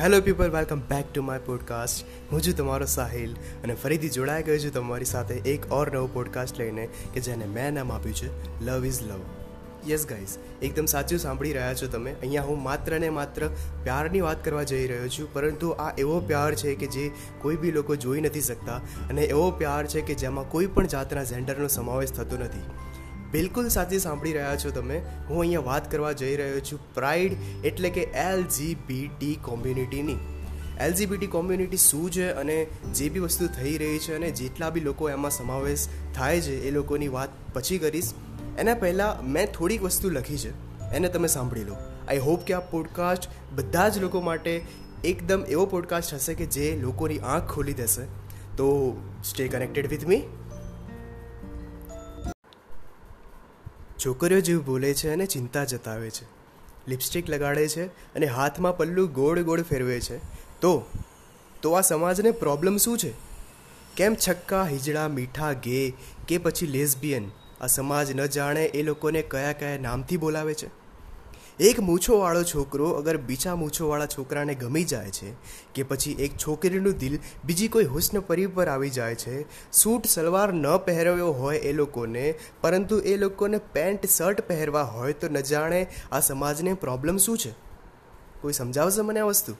Hello people welcome back to my podcast હું છું તમારો સાહિલ અને ફરીથી જોડાઈ ગયો છું તમારી સાથે એક ઓર નવો પોડકાસ્ટ લઈને કે જેને મેં નામ આપ્યું છે love is love yes guys એકદમ સાચું સાંભળી રહ્યા છો તમે. અહીંયા હું માત્ર ને માત્ર પ્યારની વાત કરવા જઈ રહ્યો છું, પરંતુ આ એવો પ્યાર છે કે જે કોઈ બી લોકો જોઈ નથી શકતા અને એવો પ્યાર છે કે જેમાં કોઈ પણ જાતના જેન્ડરનો સમાવેશ થતો નથી. બિલકુલ સાચી સાંભળી રહ્યા છો તમે. હું અહીંયા વાત કરવા જઈ રહ્યો છું પ્રાઇડ એટલે કે એલ ટી કોમ્યુનિટીની એલજીબીટી કોમ્યુનિટી શું છે અને જે બી વસ્તુ થઈ રહી છે અને જેટલા બી લોકો એમાં સમાવેશ થાય છે એ લોકોની વાત પછી કરીશ. એના પહેલાં મેં થોડીક વસ્તુ લખી છે. એને તમે સાંભળી લો. આઈ હોપ કે આ પોડકાસ્ટ બધા જ લોકો માટે એકદમ એવો પોડકાસ્ટ હશે કે જે લોકોની આંખ ખોલી દેશે. તો સ્ટે કનેક્ટેડ વિથ મી છોકરીઓ જેવું બોલે છે અને ચિંતા જતાવે છે. લિપસ્ટિક લગાડે છે અને હાથમાં પલ્લું ગોળ ગોળ ફેરવે છે. તો તો આ સમાજને પ્રોબ્લેમ શું છે? કેમ છક્કા, હિજડા, મીઠા, ગે કે પછી લેઝબિયન આ સમાજ ન જાણે એ લોકોને કયા કયા નામથી બોલાવે છે? એક મૂછોવાળો છોકરો અગર બીજા મૂછોવાળા છોકરાને ગમી જાય છે કે પછી એક છોકરીનું દિલ બીજી કોઈ હુસ્ન પરી પર આવી જાય છે, સૂટ સલવાર ન પહેરવ્યો હોય એ લોકોને, પરંતુ એ લોકોને પેન્ટ, શર્ટ પહેરવા હોય તો ન જાણે આ સમાજને પ્રોબ્લેમ શું છે? કોઈ સમજાવશે મને આ વસ્તુ?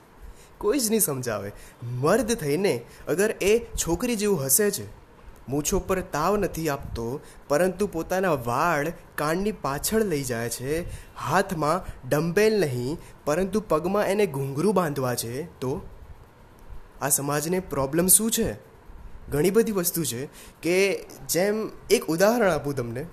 કોઈ જ નહીં સમજાવે. મર્દ થઈને અગર એ છોકરી જેવું હસે છે મૂછો પર તાવ નથી આપતો, પરંતુ પોતાના વાળ કાનની પાછળ લઈ જાય છે. હાથમાં ડમ્બેલ નહીં, પરંતુ પગમાં એને ઘૂંઘરું બાંધવા છે. તો? આ સમાજને પ્રોબ્લેમ શું છે? ઘણી બધી વસ્તુ છે કે જેમ એક ઉદાહરણ આપું તમને.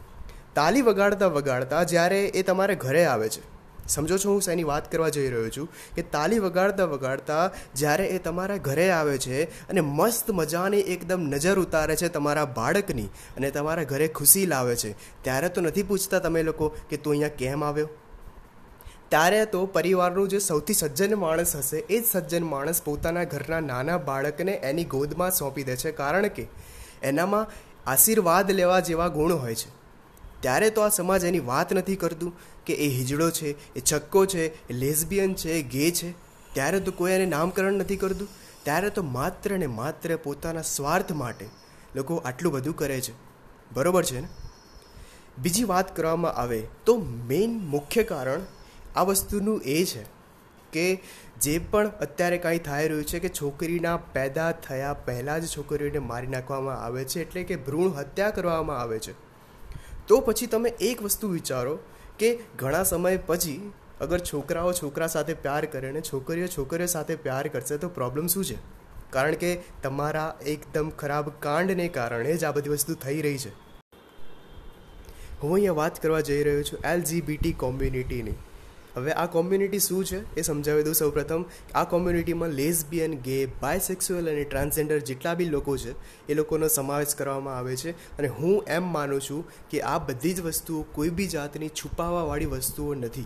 તાલી વગાડતા વગાડતા જ્યારે એ તમારે ઘરે આવે છે સમજો છો, હું શેની વાત કરવા જઈ રહ્યો છું? કે તાલી વગાડતા વગાડતા જ્યારે એ તમારા ઘરે આવે છે અને મસ્ત મજાની એકદમ નજર ઉતારે છે તમારા બાળકની અને તમારા ઘરે ખુશી લાવે છે, ત્યારે તો નથી પૂછતા તમે લોકો કે તું અહીંયા કેમ આવ્યો? ત્યારે તો પરિવારનું જે સૌથી સજ્જન માણસ હશે, એ જ સજ્જન માણસ પોતાના ઘરના નાના બાળકને એની ગોદમાં સોંપી દે છે. કારણ કે એનામાં આશીર્વાદ લેવા જેવા ગુણ હોય છે. ત્યારે તો આ સમાજ એની વાત નથી કરતું કે એ હિજડો છે, એ છક્કો છે, એ લેઝબિયન છે ગે છે. ત્યારે તો કોઈ એને નામકરણ નથી કરતું. ત્યારે તો માત્ર ને માત્ર પોતાના સ્વાર્થ માટે લોકો આટલું બધું કરે છે. બરોબર છે ને? બીજી વાત કરવામાં આવે તો મેઇન મુખ્ય કારણ આ વસ્તુનું એ છે કે જે પણ અત્યારે કાંઈ થઈ રહ્યું છે કે છોકરીના પેદા થયા પહેલાં જ છોકરીઓને મારી નાખવામાં આવે છે, એટલે કે ભ્રૂણ હત્યા કરવામાં આવે છે. તો પછી તમે એક વસ્તુ વિચારો કે ઘણા સમય પછી અગર છોકરાઓ છોકરા સાથે પ્યાર કરે ને છોકરીઓ છોકરીઓ સાથે પ્યાર કરશે તો પ્રોબ્લેમ શું છે? કારણ કે તમારા એકદમ ખરાબ કાંડને કારણે જ આ બધી વસ્તુ થઈ રહી છે. હું અહીંયા વાત કરવા જઈ રહ્યો છું એલજીબીટી કોમ્યુનિટીની. હવે આ કોમ્યુનિટી શું છે? એ સમજાવી દઉં સૌપ્રથમ આ કોમ્યુનિટીમાં લેઝબિયન ગે બાયસેક્સ્યુઅલ અને ટ્રાન્સજેન્ડર જેટલા બી લોકો છે, એ લોકોનો સમાવેશ કરવામાં આવે છે. અને હું એમ માનું છું કે આ બધી જ વસ્તુઓ કોઈ બી જાતની છુપાવવાવાળી વસ્તુઓ નથી.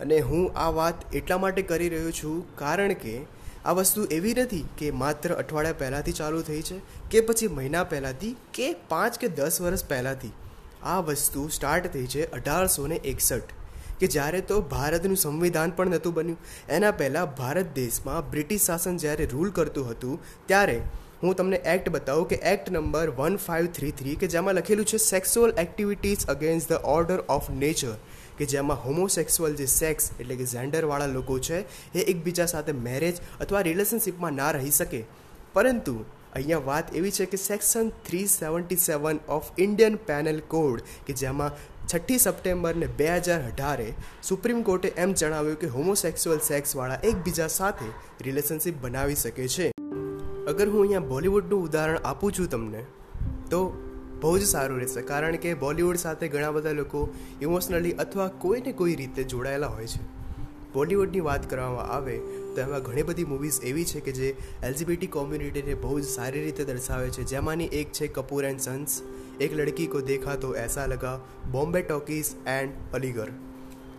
અને હું આ વાત એટલા માટે કરી રહ્યો છું કારણ કે આ વસ્તુ એવી નથી કે માત્ર અઠવાડિયા પહેલાંથી ચાલુ થઈ છે કે પછી મહિના પહેલાંથી કે પાંચ કે દસ વર્ષ પહેલાંથી. આ વસ્તુ સ્ટાર્ટ થઈ છે અઢારસો ને એકસઠ. કે જ્યારે તો ભારતનું સંવિધાન પણ નહોતું બન્યું. એના પહેલાં ભારત દેશમાં બ્રિટિશ શાસન જ્યારે રૂલ કરતું હતું, ત્યારે હું તમને એક્ટ બતાવું કે act number one five three three કે જેમાં લખેલું છે sexual activities against the order of nature કે જેમાં હોમોસેક્સ્યુઅલ જે સેક્સ એટલે કે ઝેન્ડરવાળા લોકો છે, એ એકબીજા સાથે મેરેજ અથવા રિલેશનશિપમાં ના રહી શકે. પરંતુ અહીંયા વાત એવી છે કે section three seventy seven of Indian penal code કે જેમાં છઠ્ઠી સપ્ટેમ્બરને બે હજાર અઢારે સુપ્રીમ કોર્ટે એમ જણાવ્યું કે હોમોસેક્સ્યુઅલ સેક્સવાળા એકબીજા સાથે રિલેશનશિપ બનાવી શકે છે. અગર હું અહીંયા બોલિવૂડનું ઉદાહરણ આપું છું તમને, તો બહુ જ સારું રહેશે, કારણ કે બોલિવૂડ સાથે ઘણા બધા લોકો ઇમોશનલી અથવા કોઈને કોઈ રીતે જોડાયેલા હોય છે. બોલિવૂડની વાત કરવામાં આવે, તો એમાં ઘણી બધી મૂવીઝ એવી છે કે જે એલજીબીટી કોમ્યુનિટીને બહુ જ સારી રીતે દર્શાવે છે. જેમાંની એક છે કપૂર એન્ડ સન્સ, એક લડકી કો દેખા તો એસા લગા, બોમ્બે ટોકીઝ એન્ડ અલીગઢ.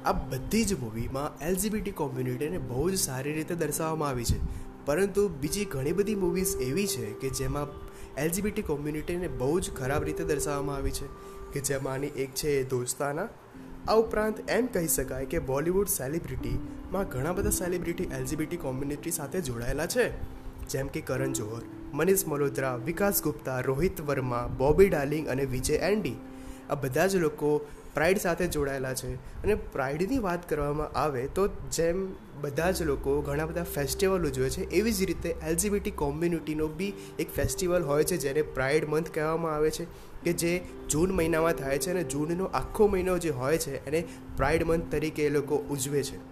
આ બધી જ મૂવીમાં એલજીબીટી કોમ્યુનિટીને બહુ જ સારી રીતે દર્શાવવામાં આવી છે. પરંતુ બીજી ઘણી બધી મૂવીઝ એવી છે કે જેમાં એલજીબીટી કોમ્યુનિટીને બહુ જ ખરાબ રીતે દર્શાવવામાં આવી છે. કે જેમાંની એક છે દોસ્તાના આ ઉપરાંત એમ કહી શકાય કે બોલિવૂડ સેલિબ્રિટીમાં ઘણા બધા સેલિબ્રિટી એલજીબીટી કોમ્યુનિટી સાથે જોડાયેલા છે. જેમ કે કરણ જોહર, મનીષ મલોત્રા વિકાસ ગુપ્તા, રોહિત વર્મા, બોબી ડાર્લિંગ અને વિજય એન્ડી. આ બધા જ લોકો પ્રાઇડ સાથે જોડાયેલા છે અને પ્રાઇડની વાત કરવામાં આવે તો જેમ બધા જ લોકો ઘણા બધા ફેસ્ટિવલ ઉજવે છે, એવી જ રીતે એલજીબીટી કોમ્યુનિટીનો બી એક ફેસ્ટિવલ હોય છે જેને પ્રાઇડ મંથ કહેવામાં આવે છે. કે જે જૂન મહિનામાં થાય છે અને જૂનનો આખો મહિનો જે હોય છે એને પ્રાઇડ મંથ તરીકે એ લોકો ઉજવે છે.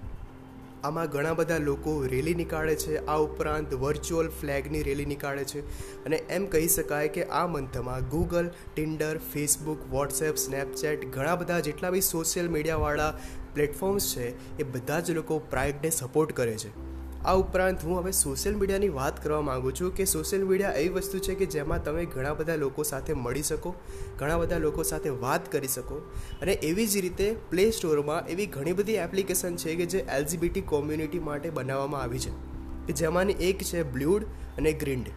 આમાં ઘણા બધા લોકો રેલી નીકાળે છે, આ ઉપરાંત વર્ચ્યુઅલ ફ્લેગની રેલી નીકાળે છે અને એમ કહી શકાય કે આ મંથમાં Google Tinder Facebook WhatsApp Snapchat ઘણા બધા જેટલા બી સોશિયલ મીડિયાવાળા પ્લેટફોર્મ્સ છે એ બધા જ લોકો પ્રાઇડને સપોર્ટ કરે છે. આ ઉપરાંત હું હવે સોશિયલ મીડિયાની વાત કરવા માગું છું કે સોશિયલ મીડિયા એવી વસ્તુ છે કે જેમાં તમે ઘણા બધા લોકો સાથે મળી શકો, ઘણા બધા લોકો સાથે વાત કરી શકો અને એવી જ રીતે પ્લે સ્ટોરમાં એવી ઘણી બધી એપ્લિકેશન છે કે જે એલજીબીટી કોમ્યુનિટી માટે બનાવવામાં આવી છે, કે જેમાંની એક છે બ્લ્યુડ અને ગ્રીન્ડ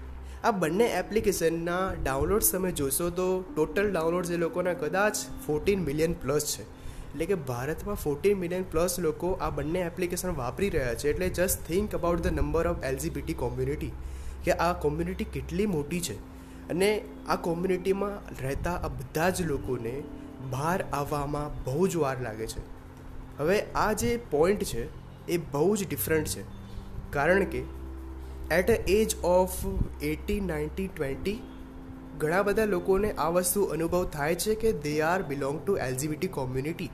આ બંને એપ્લિકેશનના ડાઉનલોડ્સ તમે જોશો તો ટોટલ ડાઉનલોડ્સ એ લોકોના કદાચ ફોર્ટીન મિલિયન પ્લસ છે. એટલે કે ભારતમાં ફોર્ટીન મિલિયન પ્લસ લોકો આ બંને એપ્લિકેશન વાપરી રહ્યા છે, એટલે just think about the number of LGBT community કે આ કોમ્યુનિટી કેટલી મોટી છે. અને આ કોમ્યુનિટીમાં રહેતા આ બધા જ લોકોને બહાર આવવામાં બહુ જ વાર લાગે છે. હવે આ જે પોઈન્ટ છે, એ બહુ જ ડિફરન્ટ છે. કારણ કે at a age of eighty ninety twenty ઘણા બધા લોકોને આ વસ્તુ અનુભવ થાય છે કે they are belong to LGBT community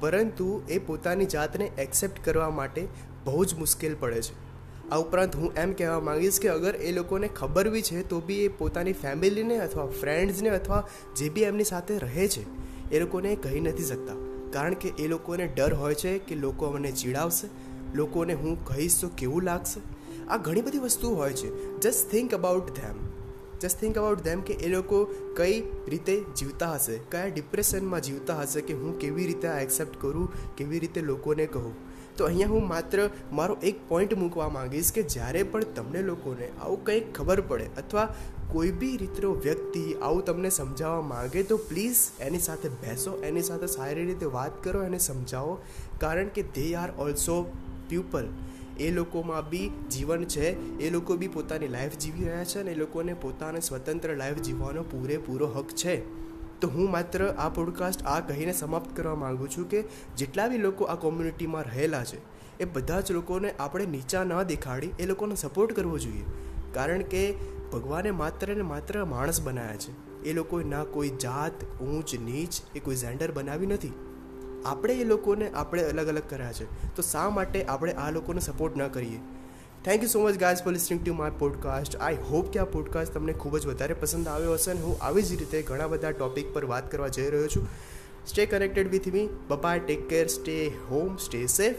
પરંતુ એ પોતાની જાતને એક્સેપ્ટ કરવા માટે બહુ જ મુશ્કેલ પડે છે. આ ઉપરાંત હું એમ કહેવા માંગીશ કે અગર એ લોકોને ખબર બી છે, તો બી એ પોતાની ફેમિલીને અથવા ફ્રેન્ડ્સને અથવા જે બી એમની સાથે રહે છે, એ લોકોને કહી નથી શકતા. કારણ કે એ લોકોને ડર હોય છે કે લોકો મને ચીડાવશે, લોકોને હું કહીશ તો કેવું લાગશે? આ ઘણી બધી વસ્તુઓ હોય છે. Just think about them just think about them કે એ લોકો કઈ રીતે જીવતા હશે? કયા ડિપ્રેશનમાં જીવતા હશે કે હું કેવી રીતે આ એક્સેપ્ટ કરું? કેવી રીતે લોકોને કહું? તો અહીંયા હું માત્ર મારો એક પોઈન્ટ મૂકવા માંગીશ કે જ્યારે પણ તમને લોકોને આવું કંઈક ખબર પડે અથવા કોઈ બી રીતનો વ્યક્તિ આવું તમને સમજાવવા માગે તો પ્લીઝ એની સાથે બેસો, એની સાથે સારી રીતે વાત કરો, એને સમજાવો. કારણ કે દે આર ઓલ્સો પીપલ એ લોકોમાં બી જીવન છે, એ લોકો બી પોતાની લાઈફ જીવી રહ્યા છે અને એ લોકોને પોતાને સ્વતંત્ર લાઈફ જીવવાનો પૂરેપૂરો હક છે. તો હું માત્ર આ પોડકાસ્ટ આ કહીને સમાપ્ત કરવા માગું છું કે જેટલા બી લોકો આ કોમ્યુનિટીમાં રહેલા છે, એ બધા જ લોકોને આપણે નીચા ન દેખાડી એ લોકોને સપોર્ટ કરવો જોઈએ. કારણ કે ભગવાને માત્ર ને માત્ર માણસ બનાવ્યા છે. એ લોકોએ ના કોઈ જાત, ઊંચ, નીચ એ કોઈ ઝેન્ડર બનાવી નથી. આપણે એ લોકોને આપણે અલગ અલગ કર્યા છે. તો શા માટે આપણે આ લોકોને સપોર્ટ ન કરીએ? Thank you so much guys for listening to my podcast I hope કે આ પોડકાસ્ટ તમને ખૂબ જ વધારે પસંદ આવ્યો હશે અને હું આવી જ રીતે ઘણા બધા ટોપિક પર વાત કરવા જઈ રહ્યો છું. Stay connected with me bye bye take care stay home stay safe